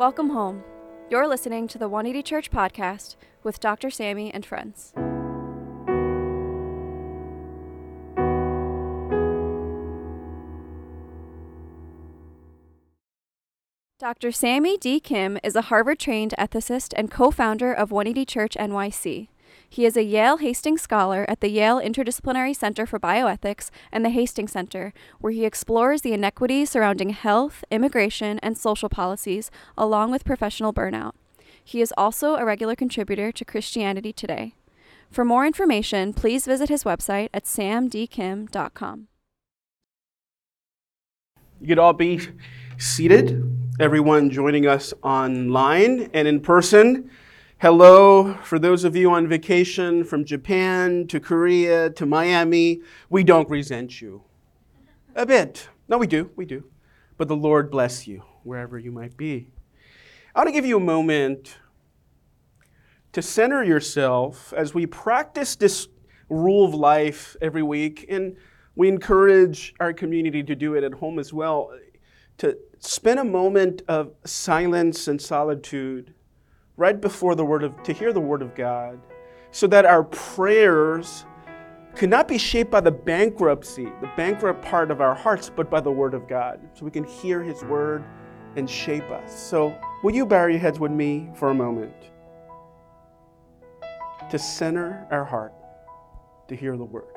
Welcome home. You're listening to the 180 Church podcast with Dr. Sammy and friends. Dr. Sammy D. Kim is a Harvard trained ethicist and co founder of 180 Church NYC. He is a Yale Hastings Scholar at the Yale Interdisciplinary Center for Bioethics and the Hastings Center, where he explores the inequities surrounding health, immigration, and social policies, along with professional burnout. He is also a regular contributor to Christianity Today. For more information, please visit his website at samdkim.com. You could all be seated. Everyone joining us online and in person. Hello, for those of you on vacation from Japan to Korea to Miami, we don't resent you. A bit. No, we do, we do. But the Lord bless you wherever you might be. I want to give you a moment to center yourself as we practice this rule of life every week, and we encourage our community to do it at home as well. To spend a moment of silence and solitude right before the word of to hear the word of God so that our prayers could not be shaped by the bankruptcy, the bankrupt part of our hearts, but by the word of God. So we can hear his word and shape us. So will you bow your heads with me for a moment to center our heart to hear the word?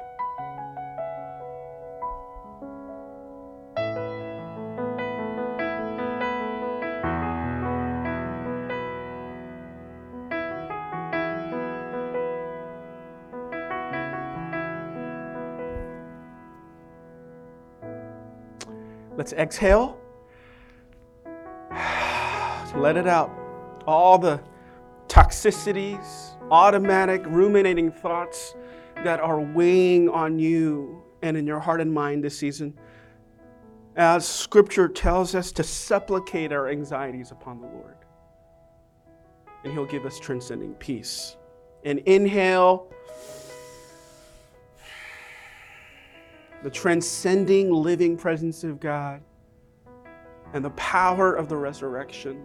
Let's exhale. Let it out. All the toxicities, automatic, ruminating thoughts that are weighing on you and in your heart and mind this season. As scripture tells us to supplicate our anxieties upon the Lord. And He'll give us transcending peace. And inhale. The transcending living presence of God and the power of the resurrection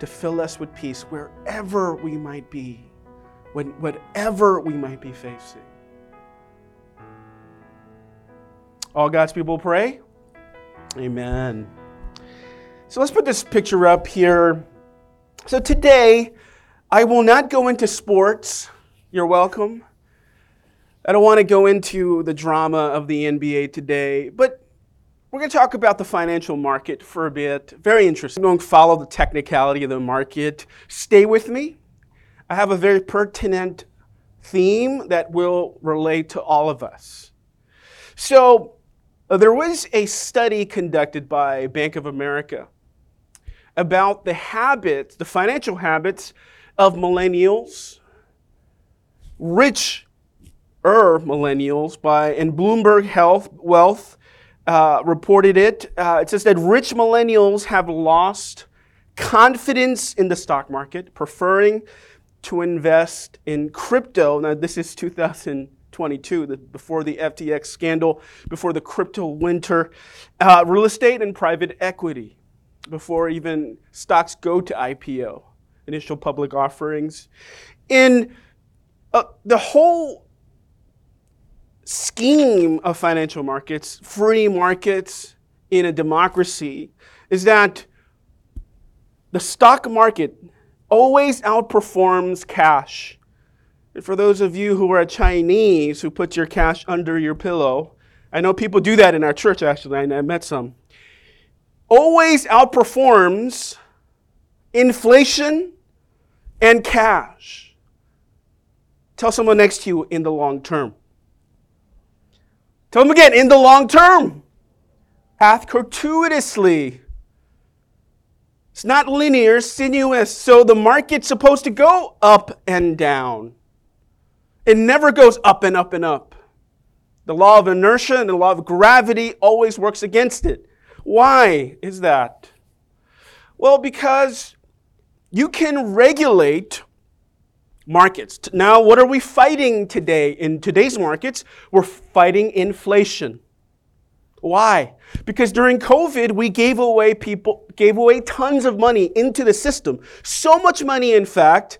to fill us with peace wherever we might be, when, whatever we might be facing. All God's people pray. Amen. So let's put this picture up here. So today, I will not go into sports. You're welcome. I don't want to go into the drama of the NBA today, but we're going to talk about the financial market for a bit. Very interesting. Don't follow the technicality of the market. Stay with me. I have a very pertinent theme that will relate to all of us. So, uh, there was a study conducted by Bank of America about the habits, the financial habits of millennials, rich er millennials by and Bloomberg Health Wealth uh, reported it. Uh, it says that rich millennials have lost confidence in the stock market, preferring to invest in crypto. Now, this is 2022, the, before the FTX scandal, before the crypto winter, uh, real estate and private equity, before even stocks go to IPO, initial public offerings. In uh, the whole scheme of financial markets, free markets in a democracy, is that the stock market always outperforms cash. And for those of you who are Chinese who put your cash under your pillow, I know people do that in our church actually, I met some. Always outperforms inflation and cash. Tell someone next to you in the long term. Tell them again, in the long term, hath gratuitously. It's not linear, sinuous. So the market's supposed to go up and down. It never goes up and up and up. The law of inertia and the law of gravity always works against it. Why is that? Well, because you can regulate markets. Now, what are we fighting today in today's markets? We're fighting inflation. Why? Because during COVID, we gave away people, gave away tons of money into the system. So much money, in fact,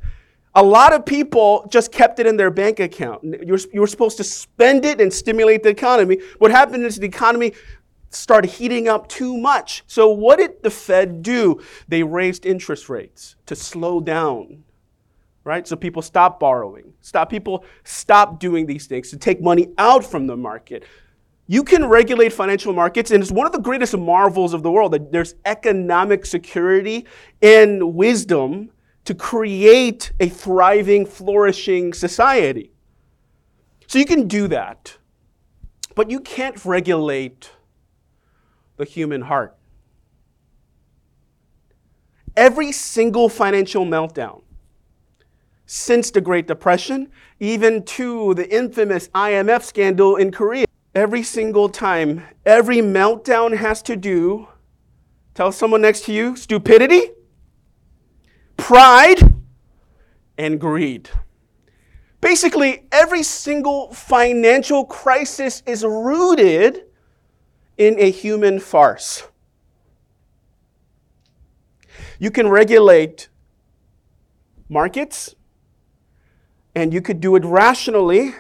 a lot of people just kept it in their bank account. You were, you were supposed to spend it and stimulate the economy. What happened is the economy started heating up too much. So, what did the Fed do? They raised interest rates to slow down, right? So people stop borrowing, stop people stop doing these things to take money out from the market. You can regulate financial markets, and it's one of the greatest marvels of the world that there's economic security and wisdom to create a thriving, flourishing society. So you can do that, but you can't regulate the human heart. Every single financial meltdown since the Great Depression, even to the infamous IMF scandal in Korea, every single time, every meltdown has to do, tell someone next to you, stupidity pride, and greed. Basically, every single financial crisis is rooted in a human farce. You can regulate markets, and you could do it rationally,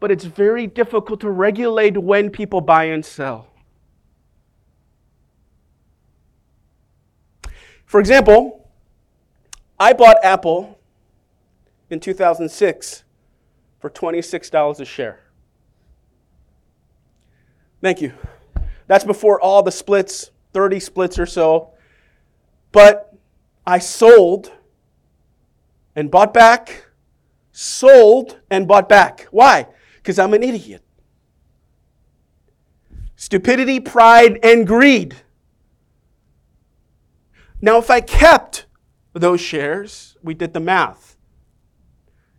but it's very difficult to regulate when people buy and sell. For example, I bought Apple in 2006 for $26 a share. Thank you. That's before all the splits, 30 splits or so. But I sold and bought back, sold and bought back. Why? Because I'm an idiot. Stupidity, pride, and greed. Now, if I kept those shares, we did the math.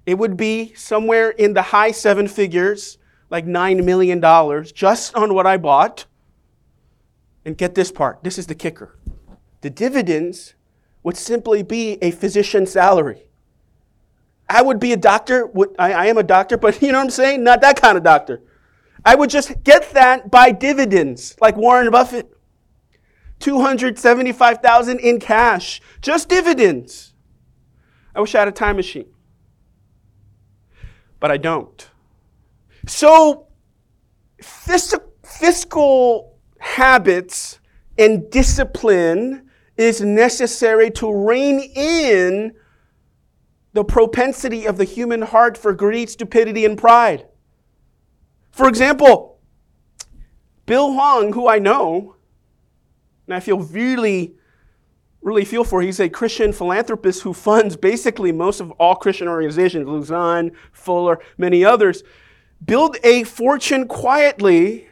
It would be somewhere in the high seven figures, like $9 million, just on what I bought. And get this part this is the kicker. The dividends would simply be a physician's salary. I would be a doctor. I, am a doctor, but you know what I'm saying? Not that kind of doctor. I would just get that by dividends, like Warren Buffett. 275,000 in cash, just dividends. I wish I had a time machine. But I don't. So fiscal habits and discipline is necessary to rein in the propensity of the human heart for greed, stupidity, and pride. For example, Bill Hwang, who I know, and I feel really, really feel for. He's a Christian philanthropist who funds basically most of all Christian organizations, Lausanne, Fuller, many others. Build a fortune quietly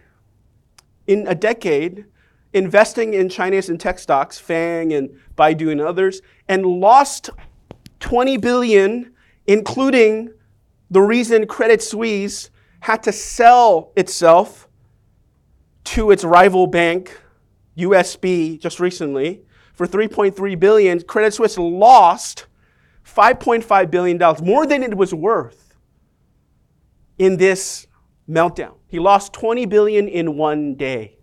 in a decade, investing in Chinese and tech stocks, Fang and Baidu and others, and lost 20 billion, including the reason Credit Suisse had to sell itself to its rival bank, USB just recently for 3.3 billion. Credit Suisse lost 5.5 billion dollars, more than it was worth in this meltdown. He lost 20 billion in one day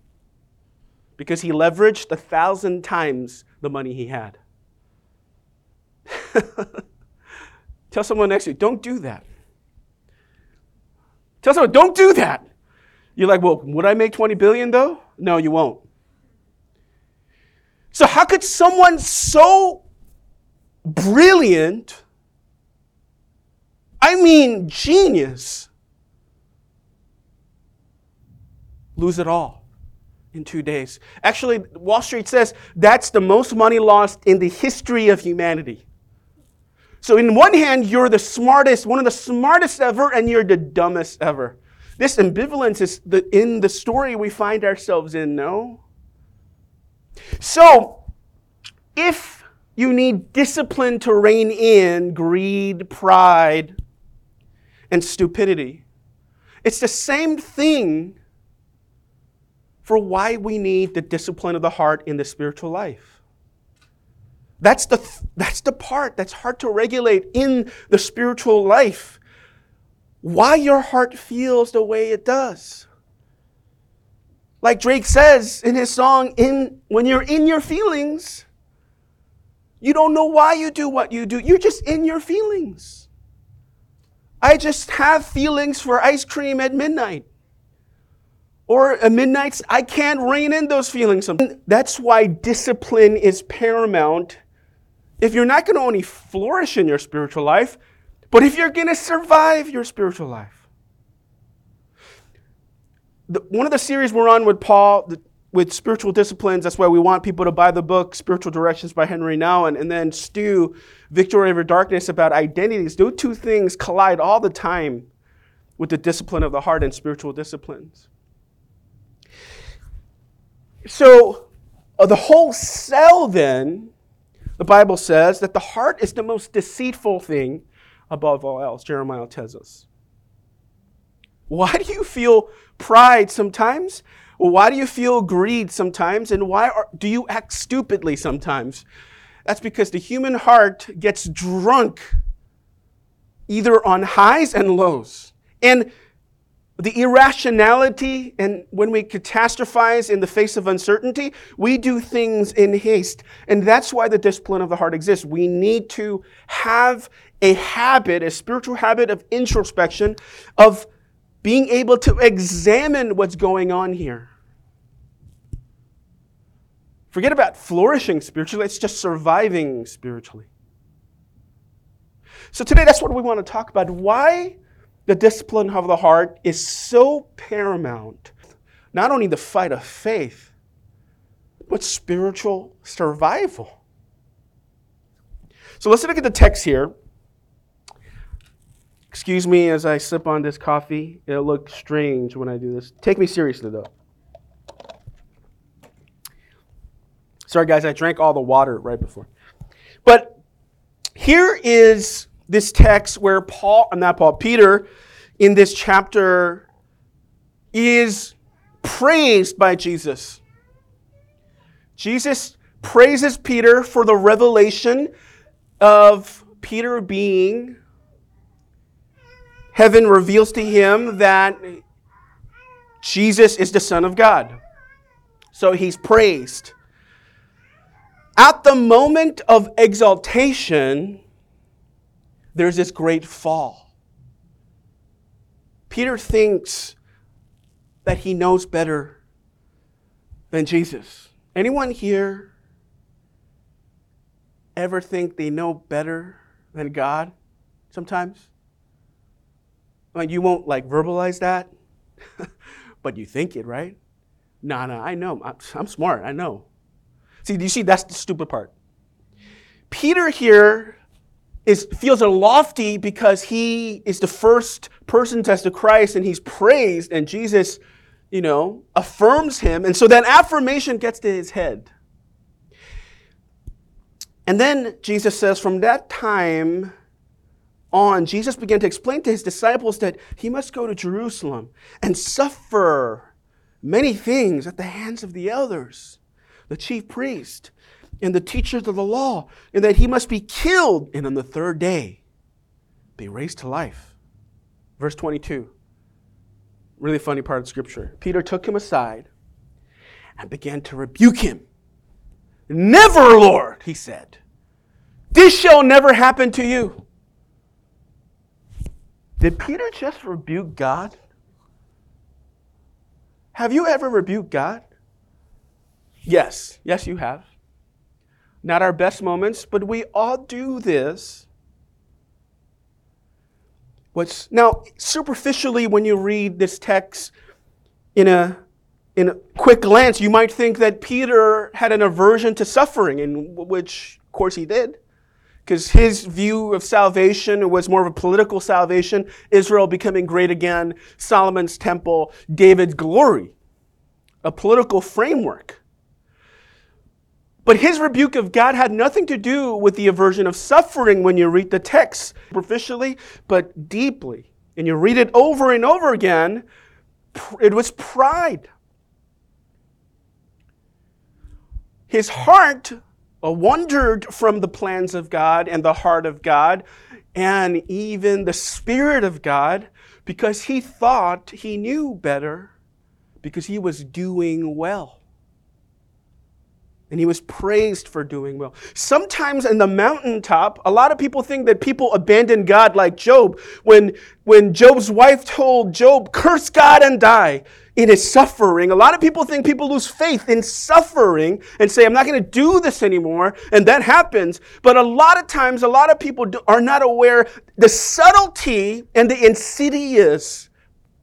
because he leveraged a thousand times the money he had. Tell someone next to you, don't do that. Tell someone, don't do that. You're like, well, would I make 20 billion though? No, you won't. So, how could someone so brilliant, I mean genius, lose it all in two days? Actually, Wall Street says that's the most money lost in the history of humanity. So, in one hand, you're the smartest, one of the smartest ever, and you're the dumbest ever. This ambivalence is the, in the story we find ourselves in, no? So, if you need discipline to rein in greed, pride, and stupidity, it's the same thing for why we need the discipline of the heart in the spiritual life. That's the, that's the part that's hard to regulate in the spiritual life. Why your heart feels the way it does. Like Drake says in his song, in, when you're in your feelings, you don't know why you do what you do. You're just in your feelings. I just have feelings for ice cream at midnight. Or at midnight, I can't rein in those feelings. That's why discipline is paramount. If you're not going to only flourish in your spiritual life, but if you're going to survive your spiritual life the, one of the series we're on with Paul, the, with spiritual disciplines, that's why we want people to buy the book, Spiritual Directions by Henri Nouwen, and then Stu, Victory Over Darkness about identities. Those two things collide all the time with the discipline of the heart and spiritual disciplines. So, uh, the whole cell, then, the Bible says that the heart is the most deceitful thing above all else, Jeremiah tells us. Why do you feel pride sometimes? Why do you feel greed sometimes? And why are, do you act stupidly sometimes? That's because the human heart gets drunk either on highs and lows. And the irrationality, and when we catastrophize in the face of uncertainty, we do things in haste. And that's why the discipline of the heart exists. We need to have a habit, a spiritual habit of introspection, of being able to examine what's going on here. Forget about flourishing spiritually, it's just surviving spiritually. So, today, that's what we want to talk about. Why the discipline of the heart is so paramount. Not only the fight of faith, but spiritual survival. So, let's look at the text here. Excuse me as I sip on this coffee. It'll look strange when I do this. Take me seriously, though. Sorry, guys, I drank all the water right before. But here is this text where Paul, and not Paul, Peter, in this chapter is praised by Jesus. Jesus praises Peter for the revelation of Peter being heaven reveals to him that Jesus is the Son of God. So he's praised. At the moment of exaltation, there's this great fall. Peter thinks that he knows better than Jesus. Anyone here ever think they know better than God sometimes? Like you won't like verbalize that, but you think it, right? No, no, I know. I'm, I'm smart. I know. See, do you see? That's the stupid part. Peter here is feels lofty because he is the first person to test Christ and he's praised, and Jesus, you know, affirms him, and so that affirmation gets to his head. And then Jesus says, from that time, on, Jesus began to explain to his disciples that he must go to Jerusalem and suffer many things at the hands of the elders, the chief priest, and the teachers of the law, and that he must be killed and on the third day be raised to life. Verse 22, really funny part of scripture. Peter took him aside and began to rebuke him. Never, Lord, he said. This shall never happen to you. Did Peter just rebuke God? Have you ever rebuked God? Yes, yes, you have. Not our best moments, but we all do this. What's now superficially when you read this text in a in a quick glance, you might think that Peter had an aversion to suffering, in which, of course, he did because his view of salvation was more of a political salvation, Israel becoming great again, Solomon's temple, David's glory, a political framework. But his rebuke of God had nothing to do with the aversion of suffering when you read the text superficially, but deeply. And you read it over and over again, it was pride. His heart uh, wandered from the plans of God and the heart of God and even the Spirit of God because he thought he knew better because he was doing well. And he was praised for doing well. Sometimes in the mountaintop, a lot of people think that people abandon God like Job. When, when Job's wife told Job, curse God and die, in his suffering. A lot of people think people lose faith in suffering and say, I'm not going to do this anymore. And that happens. But a lot of times, a lot of people do, are not aware the subtlety and the insidious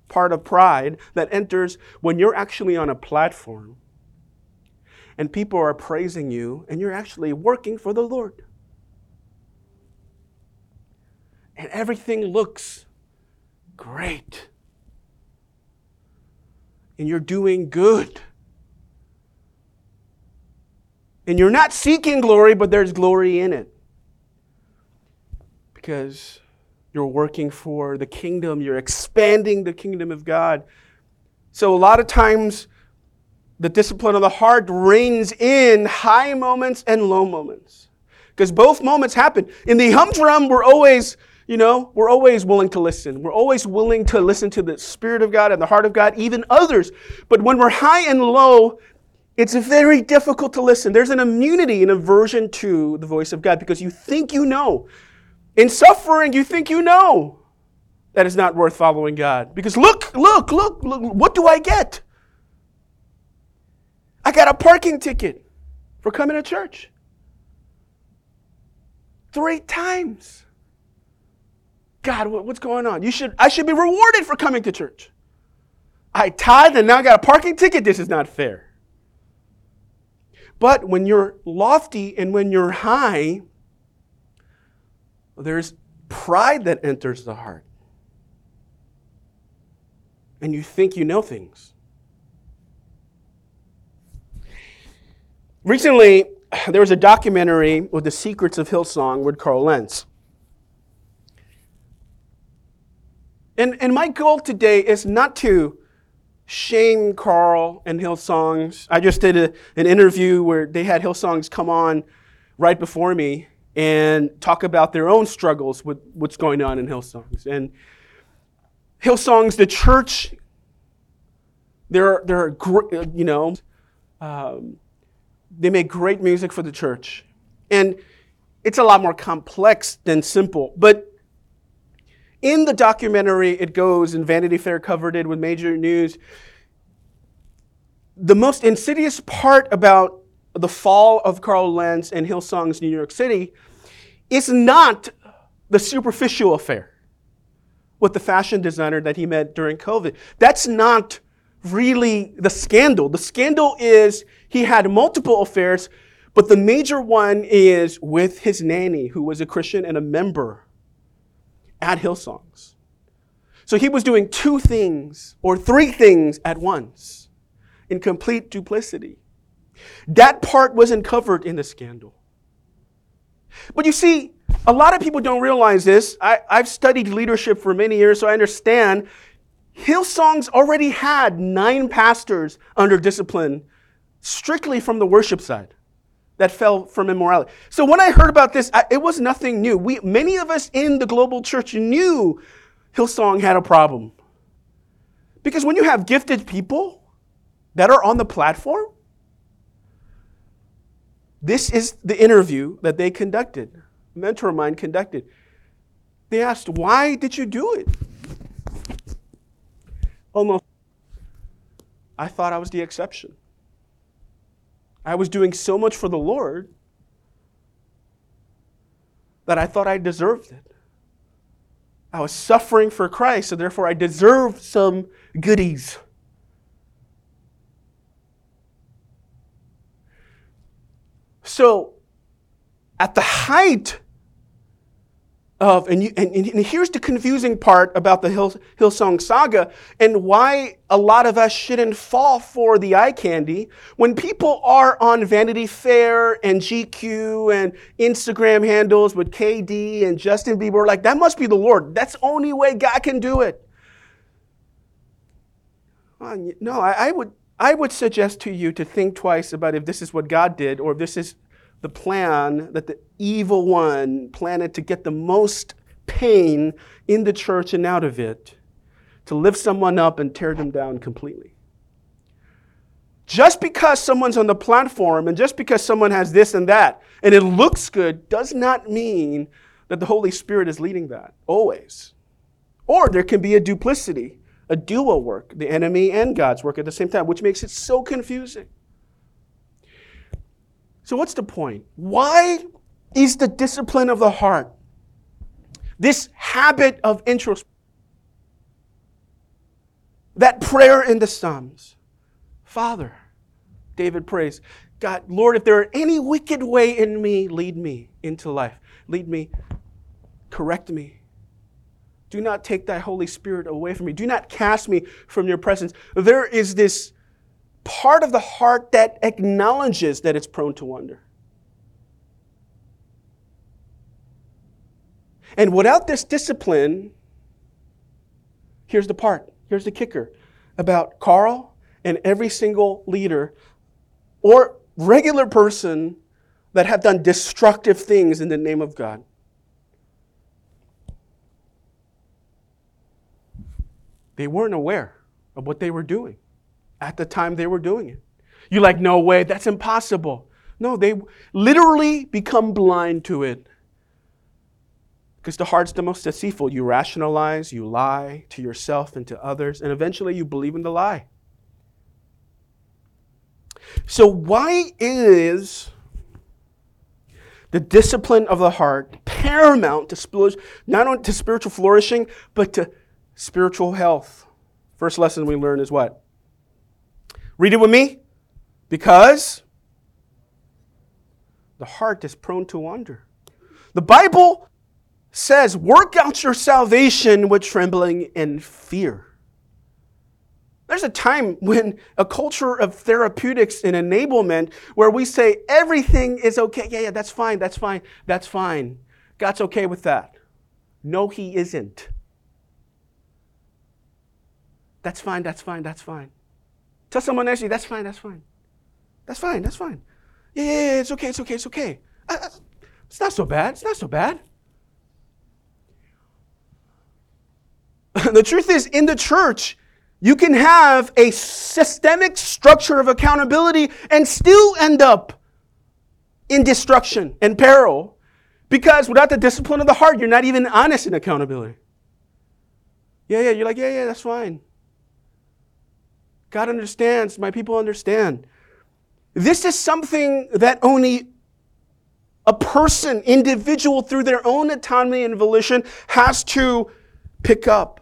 part of pride that enters when you're actually on a platform and people are praising you, and you're actually working for the Lord. And everything looks great. And you're doing good. And you're not seeking glory, but there's glory in it. Because you're working for the kingdom, you're expanding the kingdom of God. So, a lot of times, the discipline of the heart reigns in high moments and low moments. Because both moments happen. In the humdrum, we're always, you know, we're always willing to listen. We're always willing to listen to the Spirit of God and the heart of God, even others. But when we're high and low, it's very difficult to listen. There's an immunity an aversion to the voice of God because you think you know. In suffering, you think you know that it's not worth following God. Because look, look, look, look, what do I get? I got a parking ticket for coming to church. Three times. God, what's going on? You should, I should be rewarded for coming to church. I tithe and now I got a parking ticket. This is not fair. But when you're lofty and when you're high, there's pride that enters the heart. And you think you know things. Recently, there was a documentary with the secrets of Hillsong with Carl Lentz. And, and my goal today is not to shame Carl and Hillsongs. I just did a, an interview where they had Hillsongs come on right before me and talk about their own struggles with what's going on in Hillsongs. And Hillsongs, the church, they're, they're you know, um, they make great music for the church. And it's a lot more complex than simple. But in the documentary, it goes, and Vanity Fair covered it with major news. The most insidious part about the fall of Carl Lentz and Hillsong's New York City is not the superficial affair with the fashion designer that he met during COVID. That's not really the scandal. The scandal is he had multiple affairs, but the major one is with his nanny, who was a Christian and a member at Hillsongs. So he was doing two things or three things at once in complete duplicity. That part wasn't covered in the scandal. But you see, a lot of people don't realize this. I, have studied leadership for many years, so I understand Hillsongs already had nine pastors under discipline strictly from the worship side that fell from immorality. So when I heard about this, I, it was nothing new. We, many of us in the global church knew Hillsong had a problem. Because when you have gifted people that are on the platform, this is the interview that they conducted, mentor of mine conducted. They asked, Why did you do it? almost, I thought I was the exception. I was doing so much for the Lord that I thought I deserved it. I was suffering for Christ, so therefore I deserved some goodies. So, at the height of, and, you, and, and, here's the confusing part about the Hill, Hillsong saga and why a lot of us shouldn't fall for the eye candy. When people are on Vanity Fair and GQ and Instagram handles with KD and Justin Bieber, like, that must be the Lord. That's the only way God can do it. No, I, I would, I would suggest to you to think twice about if this is what God did or if this is the plan that the evil one planned to get the most pain in the church and out of it, to lift someone up and tear them down completely. just because someone's on the platform and just because someone has this and that and it looks good does not mean that the Holy Spirit is leading that, always. Or there can be a duplicity, a dual work, the enemy and God's work at the same time, which makes it so confusing. So, what's the point? Why is the discipline of the heart, this habit of introspection, that prayer in the Psalms, Father, David prays, God, Lord, if there are any wicked way in me, lead me into life. Lead me, correct me. Do not take thy Holy Spirit away from me. Do not cast me from your presence. There is this part of the heart that acknowledges that it's prone to wonder. And without this discipline, here's the part, here's the kicker about Carl and every single leader or regular person that have done destructive things in the name of God. They weren't aware of what they were doing at the time they were doing it. You're like, no way, that's impossible. No, they literally become blind to it. Because the heart's the most deceitful. You rationalize, you lie to yourself and to others, and eventually you believe in the lie. So, why is the discipline of the heart paramount to spiritual, not only to spiritual flourishing, but to spiritual health? First lesson we learn is what? Read it with me. Because the heart is prone to wander. The Bible says, work out your salvation with trembling and fear. There's a time when a culture of therapeutics and enablement where we say everything is okay. Yeah, yeah, that's fine, that's fine, that's fine. God's okay with that. No, He isn't. That's fine, that's fine, that's fine. Tell someone next to you, that's fine, that's fine. That's fine, that's fine. Yeah, yeah, yeah it's okay, it's okay, it's okay. It's not so bad, it's not so bad. the truth is, in the church, you can have a systemic structure of accountability and still end up in destruction and peril because without the discipline of the heart, you're not even honest in accountability. Yeah, yeah, you're like, yeah, yeah, that's fine. God understands, my people understand. This is something that only a person, individual, through their own autonomy and volition, has to pick up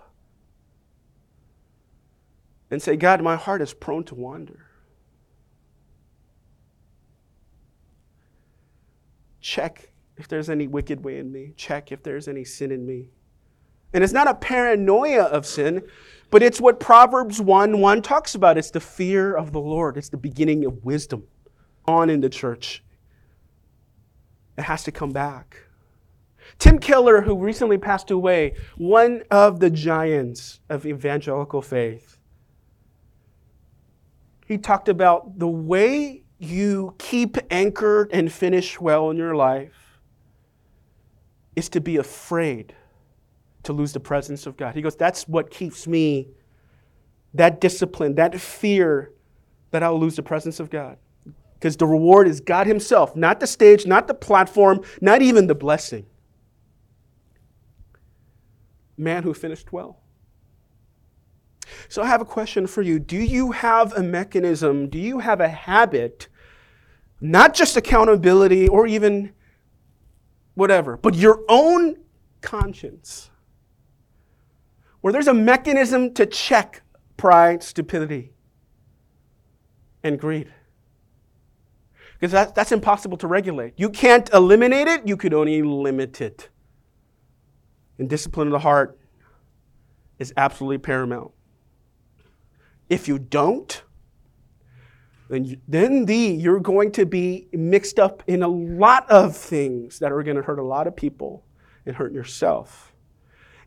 and say, God, my heart is prone to wander. Check if there's any wicked way in me. Check if there's any sin in me. And it's not a paranoia of sin, but it's what Proverbs 1 1 talks about. It's the fear of the Lord, it's the beginning of wisdom on in the church. It has to come back. Tim Keller, who recently passed away, one of the giants of evangelical faith, he talked about the way you keep anchored and finish well in your life is to be afraid to lose the presence of God. He goes, That's what keeps me, that discipline, that fear that I'll lose the presence of God. Because the reward is God Himself, not the stage, not the platform, not even the blessing. Man who finished well. So I have a question for you. Do you have a mechanism? Do you have a habit, not just accountability or even whatever, but your own conscience, where there's a mechanism to check pride, stupidity, and greed? Because that, that's impossible to regulate. You can't eliminate it, you could only limit it. And discipline of the heart is absolutely paramount. If you don't, then, you, then the, you're going to be mixed up in a lot of things that are going to hurt a lot of people and hurt yourself.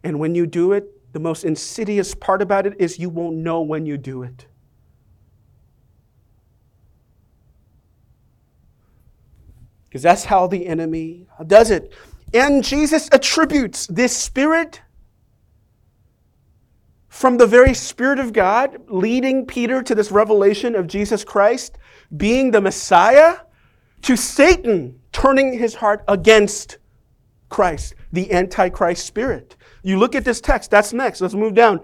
And when you do it, the most insidious part about it is you won't know when you do it. Because that's how the enemy does it. And Jesus attributes this spirit from the very Spirit of God leading Peter to this revelation of Jesus Christ being the Messiah to Satan turning his heart against Christ, the Antichrist spirit. You look at this text, that's next. Let's move down.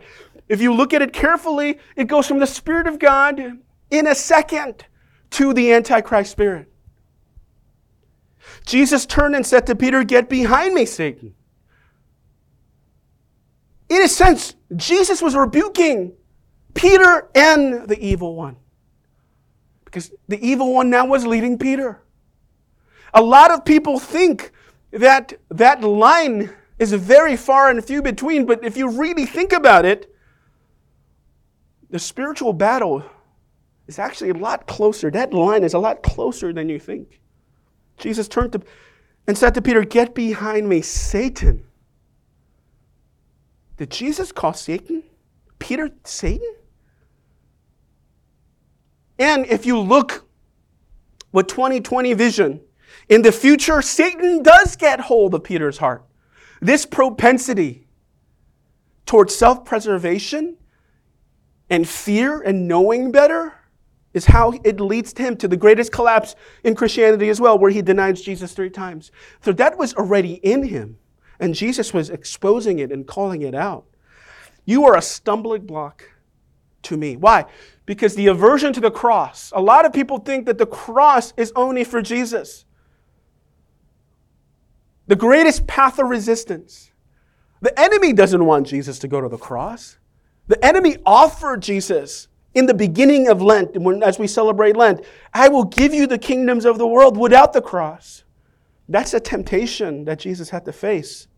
If you look at it carefully, it goes from the Spirit of God in a second to the Antichrist spirit. Jesus turned and said to Peter, Get behind me, Satan. In a sense, Jesus was rebuking Peter and the evil one. Because the evil one now was leading Peter. A lot of people think that that line is very far and few between, but if you really think about it, the spiritual battle is actually a lot closer. That line is a lot closer than you think. Jesus turned to and said to Peter, Get behind me, Satan. Did Jesus call Satan? Peter Satan? And if you look with 2020 vision, in the future, Satan does get hold of Peter's heart. This propensity towards self preservation and fear and knowing better is how it leads him to the greatest collapse in Christianity as well, where he denies Jesus three times. So that was already in him, and Jesus was exposing it and calling it out. You are a stumbling block to me. Why? Because the aversion to the cross, a lot of people think that the cross is only for Jesus. The greatest path of resistance. The enemy doesn't want Jesus to go to the cross. The enemy offered Jesus in the beginning of Lent, when, as we celebrate Lent, I will give you the kingdoms of the world without the cross. That's a temptation that Jesus had to face.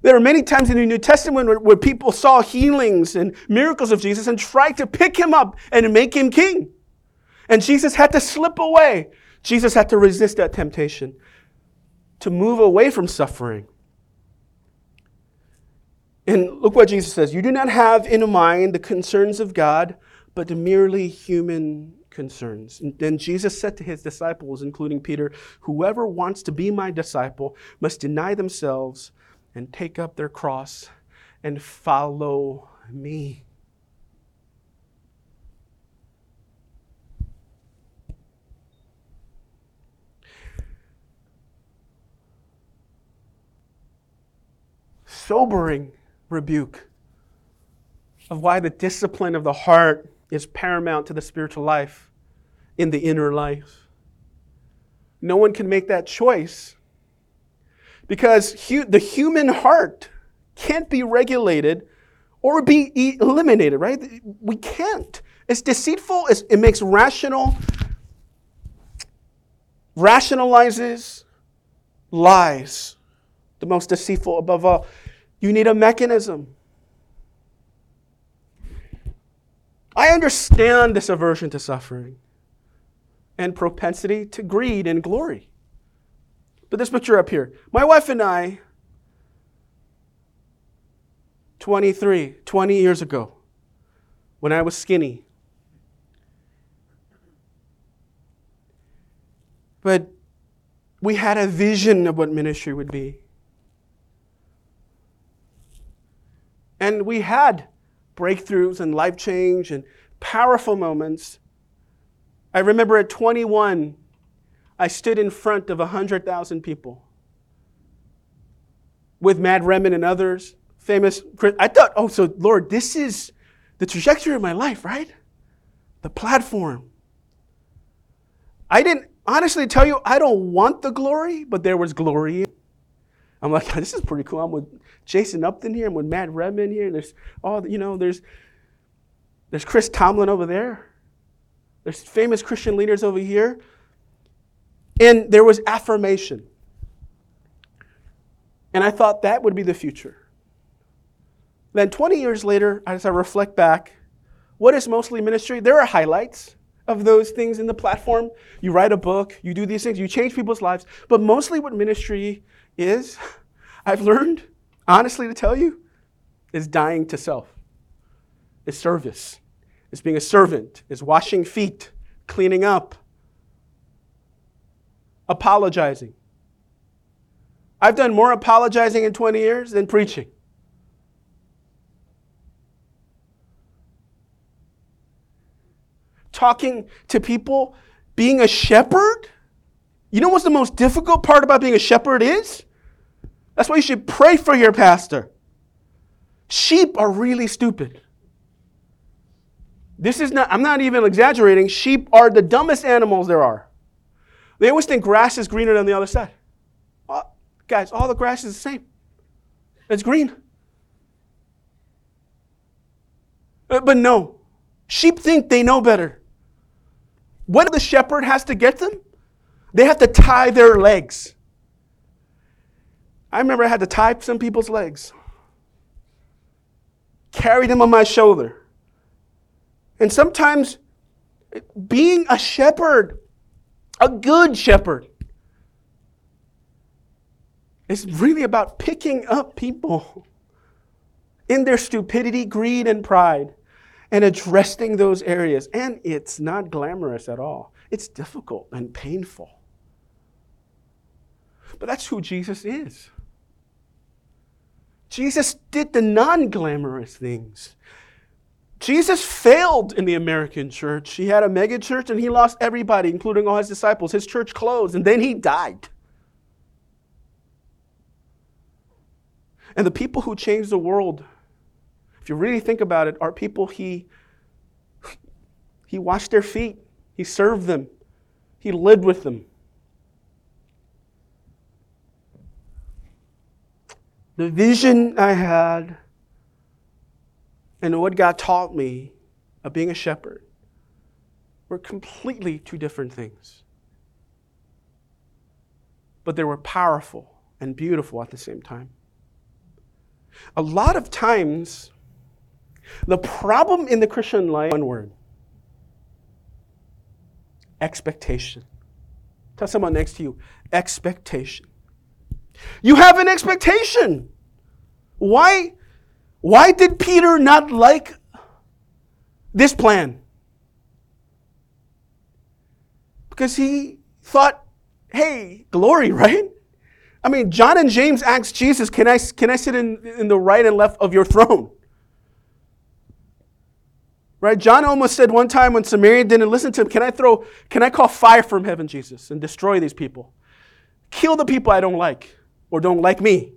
There are many times in the New Testament where, where people saw healings and miracles of Jesus and tried to pick him up and make him king. And Jesus had to slip away. Jesus had to resist that temptation to move away from suffering. And look what Jesus says You do not have in mind the concerns of God, but merely human concerns. And then Jesus said to his disciples, including Peter, Whoever wants to be my disciple must deny themselves and take up their cross and follow me. Sobering rebuke of why the discipline of the heart is paramount to the spiritual life in the inner life. No one can make that choice because hu- the human heart can't be regulated or be eliminated, right? We can't. It's deceitful, it's, it makes rational, rationalizes lies, the most deceitful above all. You need a mechanism. I understand this aversion to suffering and propensity to greed and glory. But this picture up here, my wife and I, 23, 20 years ago, when I was skinny, but we had a vision of what ministry would be. And we had breakthroughs and life change and powerful moments. I remember at 21, I stood in front of 100,000 people with Matt Redman and others, famous. I thought, oh, so Lord, this is the trajectory of my life, right? The platform. I didn't honestly tell you, I don't want the glory, but there was glory. I'm like, this is pretty cool. I'm with Jason Upton here. I'm with Matt Redman here. There's all, you know, there's there's Chris Tomlin over there. There's famous Christian leaders over here. And there was affirmation. And I thought that would be the future. Then 20 years later, as I reflect back, what is mostly ministry? There are highlights of those things in the platform. You write a book, you do these things, you change people's lives. But mostly what ministry is, I've learned, honestly to tell you, is dying to self, is service, is being a servant, is washing feet, cleaning up, apologizing. I've done more apologizing in 20 years than preaching. Talking to people, being a shepherd you know what's the most difficult part about being a shepherd is? That's why you should pray for your pastor. Sheep are really stupid. This is not, I'm not even exaggerating. Sheep are the dumbest animals there are. They always think grass is greener than the other side. guys, all the grass is the same. It's green. Uh, but no, sheep think they know better. What the shepherd has to get them? They have to tie their legs. I remember I had to tie some people's legs, carry them on my shoulder. And sometimes being a shepherd, a good shepherd, is really about picking up people in their stupidity, greed, and pride and addressing those areas. And it's not glamorous at all, it's difficult and painful. But that's who Jesus is. Jesus did the non glamorous things. Jesus failed in the American church. He had a mega church and he lost everybody, including all his disciples. His church closed and then he died. And the people who changed the world, if you really think about it, are people he, he washed their feet, he served them, he lived with them. The vision I had and what God taught me of being a shepherd were completely two different things. But they were powerful and beautiful at the same time. A lot of times, the problem in the Christian life, one word expectation. Tell someone next to you, expectation. You have an expectation. Why, why did Peter not like this plan? Because he thought, hey, glory, right? I mean, John and James asked Jesus, Can I, can I sit in, in the right and left of your throne? Right? John almost said one time when Samaria didn't listen to him, Can I throw, can I call fire from heaven, Jesus, and destroy these people? Kill the people I don't like or don't like me.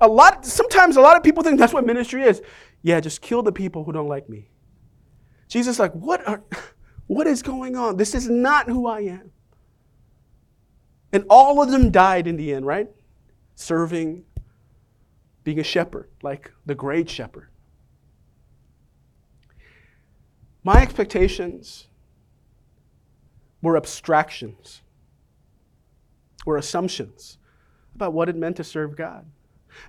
A lot, sometimes a lot of people think that's what ministry is. Yeah, just kill the people who don't like me. Jesus like, what are, what is going on? This is not who I am. And all of them died in the end, right? Serving, being a shepherd, like the great shepherd. My expectations were abstractions or assumptions about what it meant to serve God.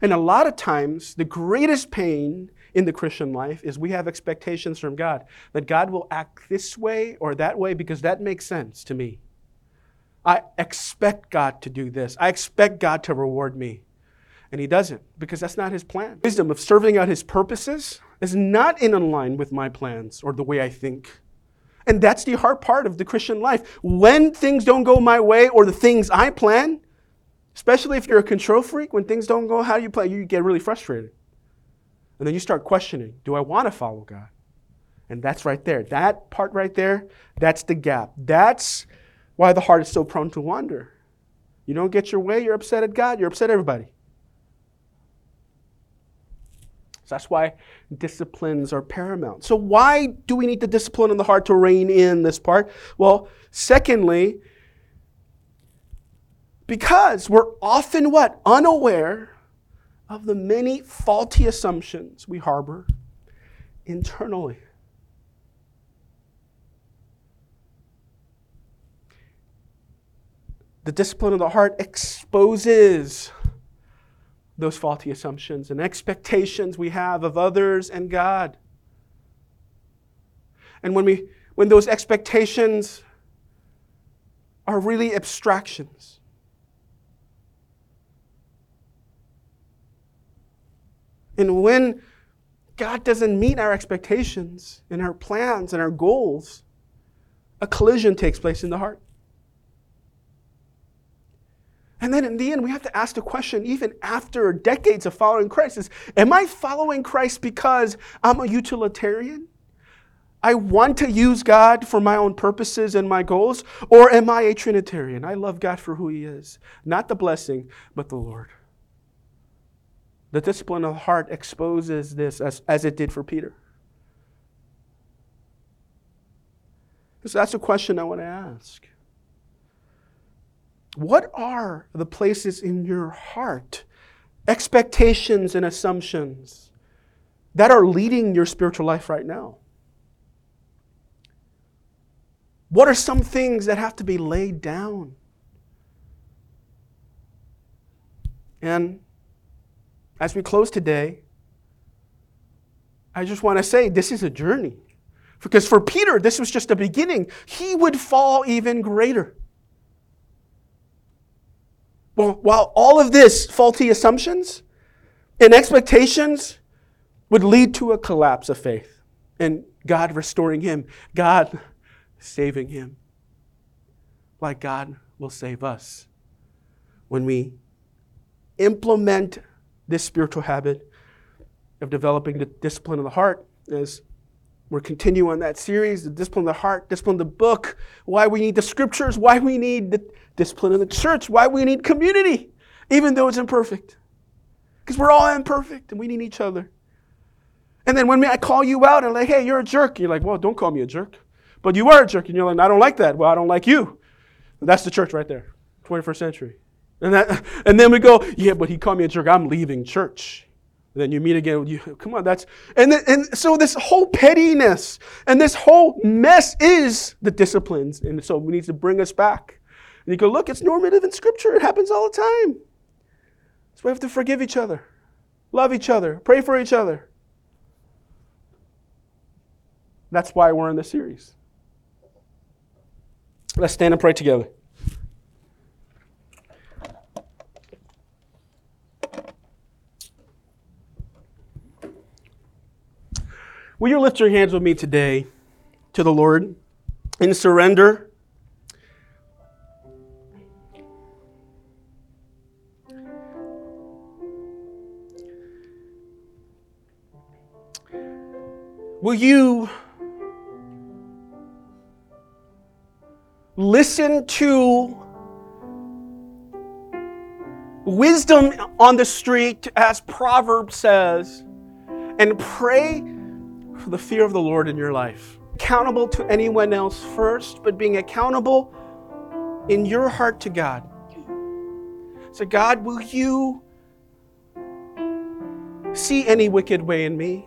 And a lot of times, the greatest pain in the Christian life is we have expectations from God that God will act this way or that way because that makes sense to me. I expect God to do this. I expect God to reward me. And He doesn't because that's not His plan. Wisdom of serving out His purposes is not in line with my plans or the way I think. And that's the hard part of the Christian life. When things don't go my way or the things I plan, especially if you're a control freak, when things don't go how do you plan, you get really frustrated. And then you start questioning do I want to follow God? And that's right there. That part right there, that's the gap. That's why the heart is so prone to wander. You don't get your way, you're upset at God, you're upset at everybody. So that's why disciplines are paramount. So, why do we need the discipline in the heart to rein in this part? Well, secondly, because we're often what? Unaware of the many faulty assumptions we harbor internally. The discipline of the heart exposes those faulty assumptions and expectations we have of others and God. And when, we, when those expectations are really abstractions, and when God doesn't meet our expectations and our plans and our goals, a collision takes place in the heart. And then in the end, we have to ask the question, even after decades of following Christ, is Am I following Christ because I'm a utilitarian? I want to use God for my own purposes and my goals? Or am I a Trinitarian? I love God for who He is, not the blessing, but the Lord. The discipline of the heart exposes this as, as it did for Peter. So that's a question I want to ask. What are the places in your heart, expectations and assumptions that are leading your spiritual life right now? What are some things that have to be laid down? And as we close today, I just want to say this is a journey. Because for Peter, this was just a beginning. He would fall even greater. Well, while all of this faulty assumptions and expectations would lead to a collapse of faith and God restoring him, God saving him, like God will save us when we implement this spiritual habit of developing the discipline of the heart as we're continuing on that series, the discipline of the heart, discipline of the book, why we need the scriptures, why we need the discipline of the church, why we need community, even though it's imperfect. Because we're all imperfect and we need each other. And then when I call you out and like, hey, you're a jerk, you're like, well, don't call me a jerk. But you are a jerk, and you're like, I don't like that. Well, I don't like you. That's the church right there, 21st century. And, that, and then we go, yeah, but he called me a jerk. I'm leaving church. And then you meet again. You, come on, that's and then, and so this whole pettiness and this whole mess is the disciplines, and so we need to bring us back. And you go, look, it's normative in Scripture. It happens all the time. So we have to forgive each other, love each other, pray for each other. That's why we're in this series. Let's stand and pray together. Will you lift your hands with me today to the Lord in surrender? Will you listen to wisdom on the street, as Proverbs says, and pray for the fear of the Lord in your life. Accountable to anyone else first, but being accountable in your heart to God. So, God, will you see any wicked way in me?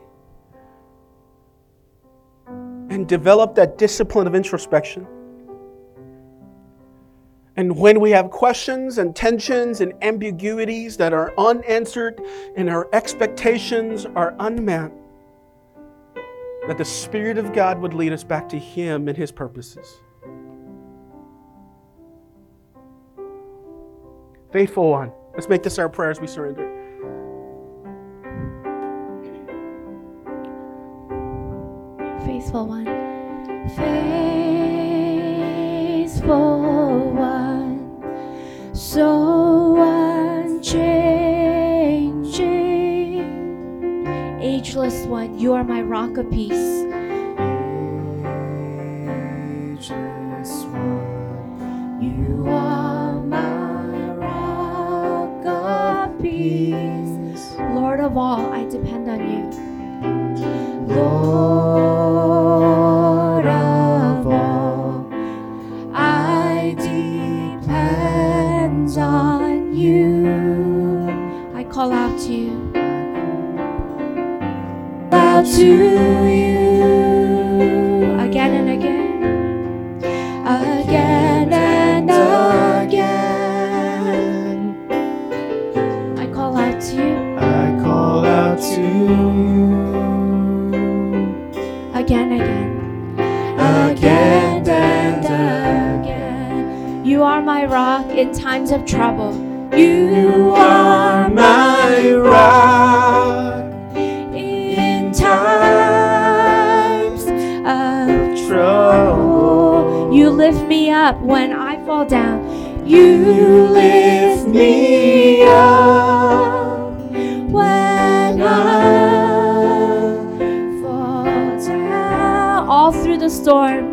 And develop that discipline of introspection. And when we have questions and tensions and ambiguities that are unanswered and our expectations are unmet, that the Spirit of God would lead us back to Him and His purposes. Faithful one, let's make this our prayer as we surrender. Faithful one. Faithful one. So One, you are my rock of peace. One, you are my rock of peace. Lord of all, I depend on you. Lord times of trouble. You are my rock up when I fall down. You lift me up when I fall down. All through the storm.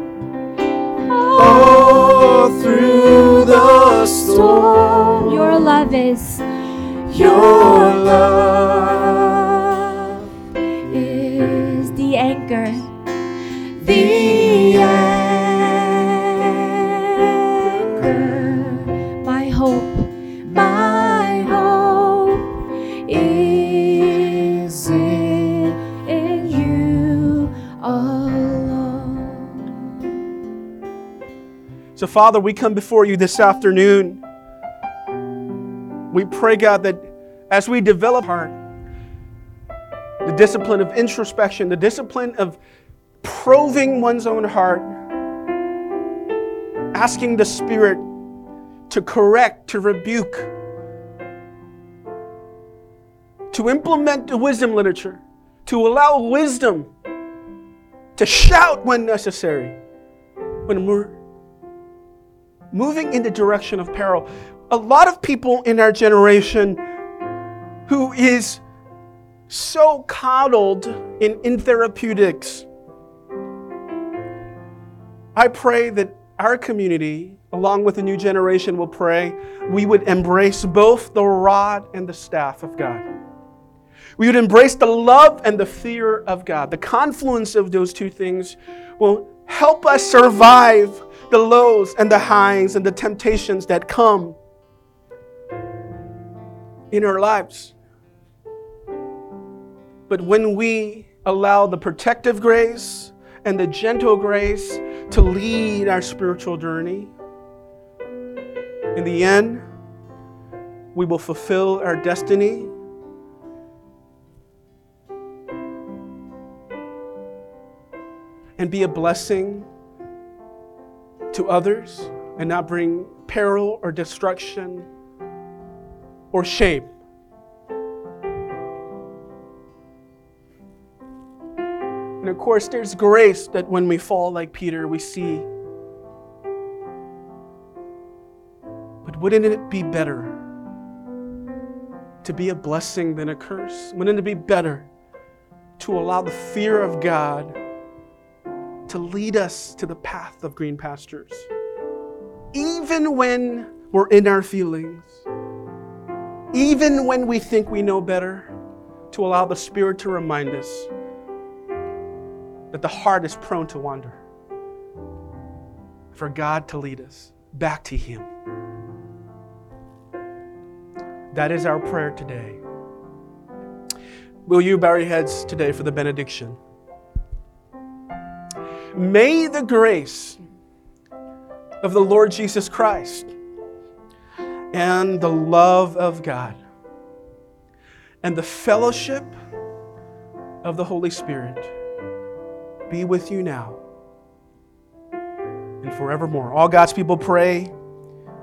All through the storm. Your love is Your Father, we come before you this afternoon. We pray, God, that as we develop heart, the discipline of introspection, the discipline of probing one's own heart, asking the Spirit to correct, to rebuke, to implement the wisdom literature, to allow wisdom to shout when necessary, when we're moving in the direction of peril. A lot of people in our generation who is so coddled in, in therapeutics. I pray that our community, along with the new generation, will pray we would embrace both the rod and the staff of God. We would embrace the love and the fear of God. The confluence of those two things will help us survive the lows and the highs and the temptations that come in our lives. But when we allow the protective grace and the gentle grace to lead our spiritual journey, in the end, we will fulfill our destiny. And be a blessing to others and not bring peril or destruction or shame. And of course, there's grace that when we fall like Peter, we see. But wouldn't it be better to be a blessing than a curse? Wouldn't it be better to allow the fear of God to lead us to the path of green pastures? Even when we're in our feelings, even when we think we know better, to allow the Spirit to remind us that the heart is prone to wander. For God to lead us back to Him. That is our prayer today. Will you bow your heads today for the benediction? May the grace of the Lord Jesus Christ and the love of God and the fellowship of the Holy Spirit be with you now and forevermore. All God's people pray.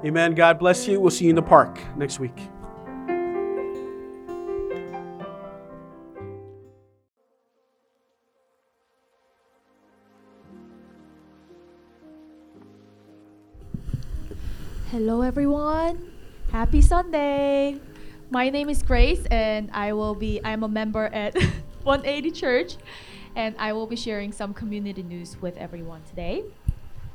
Amen. God bless you. We'll see you in the park next week. Hello, everyone. Happy Sunday. My name is Grace, and I will be. I'm a member at 180 Church, and I will be sharing some community news with everyone today.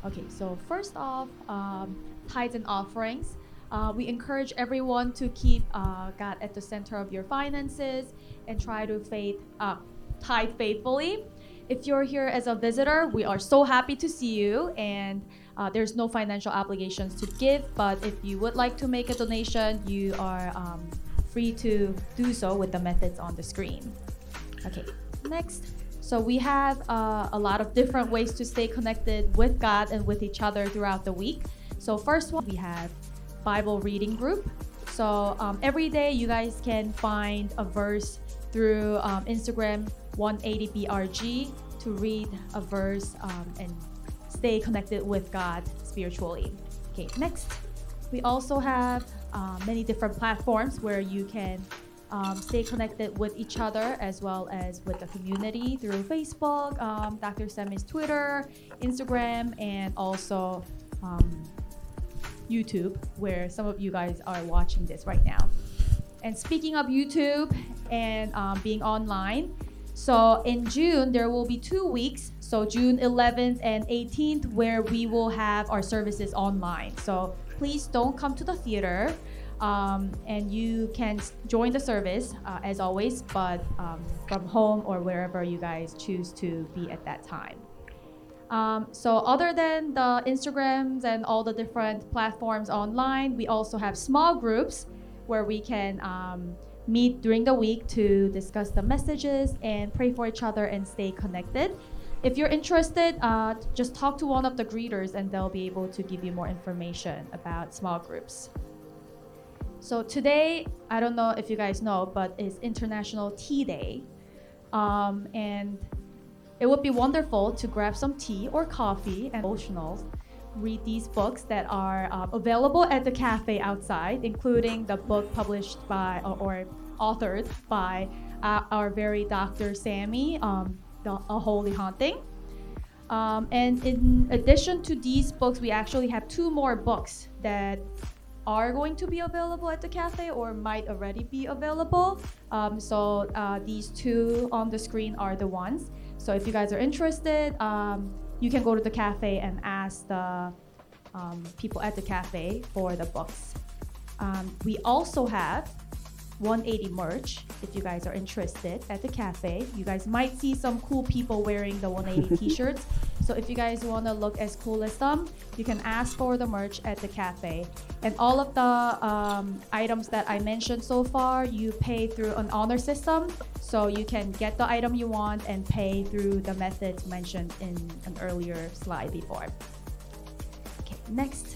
Okay, so first off, um, tithes and offerings. Uh, we encourage everyone to keep uh, God at the center of your finances and try to faith, uh, tithe faithfully. If you're here as a visitor, we are so happy to see you, and uh, there's no financial obligations to give. But if you would like to make a donation, you are um, free to do so with the methods on the screen. Okay, next. So we have uh, a lot of different ways to stay connected with God and with each other throughout the week. So first one, we have Bible reading group. So um, every day you guys can find a verse through um, Instagram 180brg to read a verse um, and stay connected with God spiritually. Okay, next, we also have uh, many different platforms where you can um, stay connected with each other as well as with the community through Facebook, um, Dr. Sammy's Twitter, Instagram, and also um, YouTube, where some of you guys are watching this right now. And speaking of YouTube and um, being online, so in June there will be two weeks. So June 11th and 18th, where we will have our services online. So please don't come to the theater. Um, and you can join the service uh, as always, but um, from home or wherever you guys choose to be at that time. Um, so other than the Instagrams and all the different platforms online, we also have small groups where we can um, meet during the week to discuss the messages and pray for each other and stay connected. If you're interested, uh, just talk to one of the greeters and they'll be able to give you more information about small groups. So today, I don't know if you guys know, but it's International Tea Day. Um, and it would be wonderful to grab some tea or coffee and devotionals. Read these books that are uh, available at the cafe outside, including the book published by or, or authored by uh, our very Dr. Sammy, um, the, A Holy Haunting. Um, and in addition to these books, we actually have two more books that are going to be available at the cafe or might already be available. Um, so uh, these two on the screen are the ones. So if you guys are interested, um, you can go to the cafe and ask the um, people at the cafe for the books. Um, we also have 180 merch if you guys are interested at the cafe. You guys might see some cool people wearing the 180 t-shirts. So if you guys want to look as cool as them, you can ask for the merch at the cafe. And all of the um, items that I mentioned so far, you pay through an honor system. So you can get the item you want and pay through the methods mentioned in an earlier slide before. Okay, next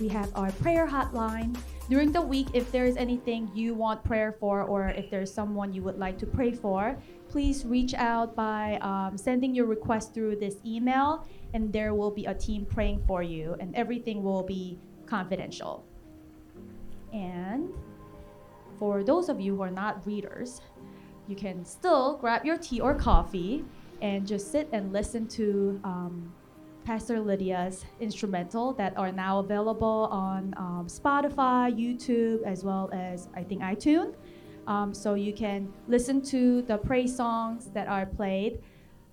we have our prayer hotline. During the week, if there is anything you want prayer for, or if there's someone you would like to pray for, please reach out by um, sending your request through this email, and there will be a team praying for you, and everything will be confidential. And for those of you who are not readers, you can still grab your tea or coffee and just sit and listen to um, Pastor Lydia's instrumental that are now available on um, Spotify, YouTube, as well as I think iTunes. Um, so you can listen to the praise songs that are played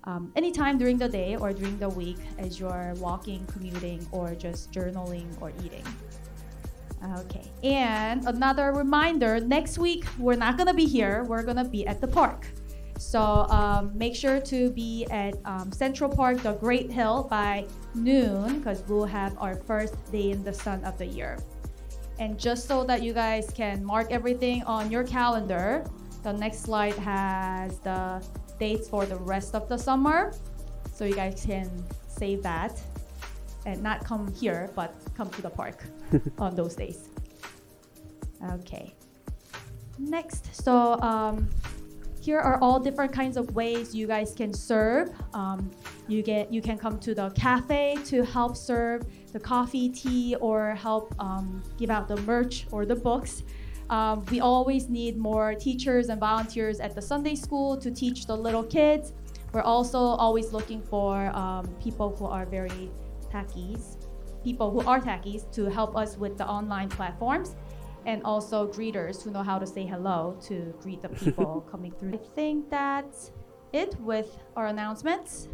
um, anytime during the day or during the week as you're walking, commuting, or just journaling or eating. Okay. And another reminder next week, we're not to be here, we're to be at the park. So um, make sure to be at um, Central Park, the Great Hill by noon because we'll have our first day in the sun of the year. And just so that you guys can mark everything on your calendar, the next slide has the dates for the rest of the summer. So you guys can save that and not come here, but come to the park on those days. Okay. Next, so um, here are all different kinds of ways you guys can serve. Um, you get you can come to the cafe to help serve the coffee, tea, or help um, give out the merch or the books. Um, we always need more teachers and volunteers at the Sunday school to teach the little kids. We're also always looking for um, people who are very techies, people who are techies to help us with the online platforms and also greeters who know how to say hello to greet the people coming through. I think that's it with our announcements.